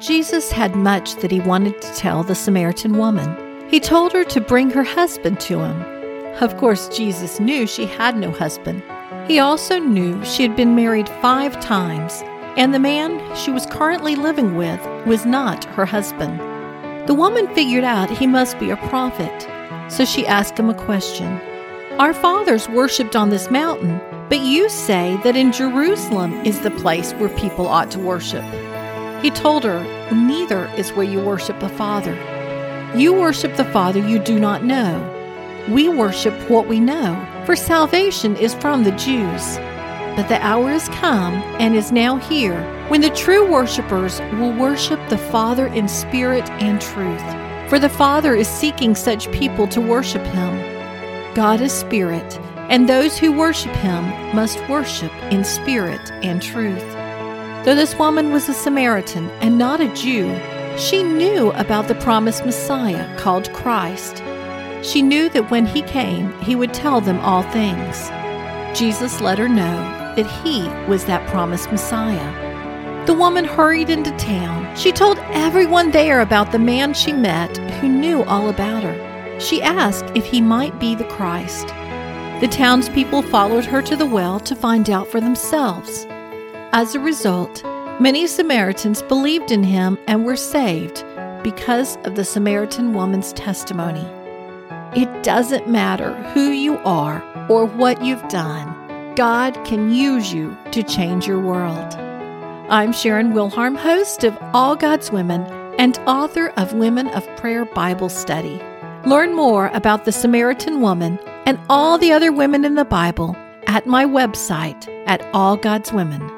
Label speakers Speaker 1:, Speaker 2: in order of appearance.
Speaker 1: Jesus had much that he wanted to tell the Samaritan woman. He told her to bring her husband to him. Of course, Jesus knew she had no husband. He also knew she had been married five times, and the man she was currently living with was not her husband. The woman figured out he must be a prophet, so she asked him a question. Our fathers worshipped on this mountain, but you say that in Jerusalem is the place where people ought to worship. He told her, Neither is where you worship the Father. You worship the Father you do not know. We worship what we know, for salvation is from the Jews. But the hour is come and is now here when the true worshippers will worship the Father in spirit and truth. For the Father is seeking such people to worship him. God is spirit, and those who worship him must worship in spirit and truth. Though this woman was a Samaritan and not a Jew, she knew about the promised Messiah called Christ. She knew that when he came, he would tell them all things. Jesus let her know that he was that promised Messiah. The woman hurried into town. She told everyone there about the man she met who knew all about her. She asked if he might be the Christ. The townspeople followed her to the well to find out for themselves. As a result, many Samaritans believed in him and were saved because of the Samaritan woman's testimony. It doesn't matter who you are or what you've done, God can use you to change your world. I'm Sharon Wilharm, host of All God's Women and author of Women of Prayer Bible Study. Learn more about the Samaritan woman and all the other women in the Bible at my website at allgodswomen.com.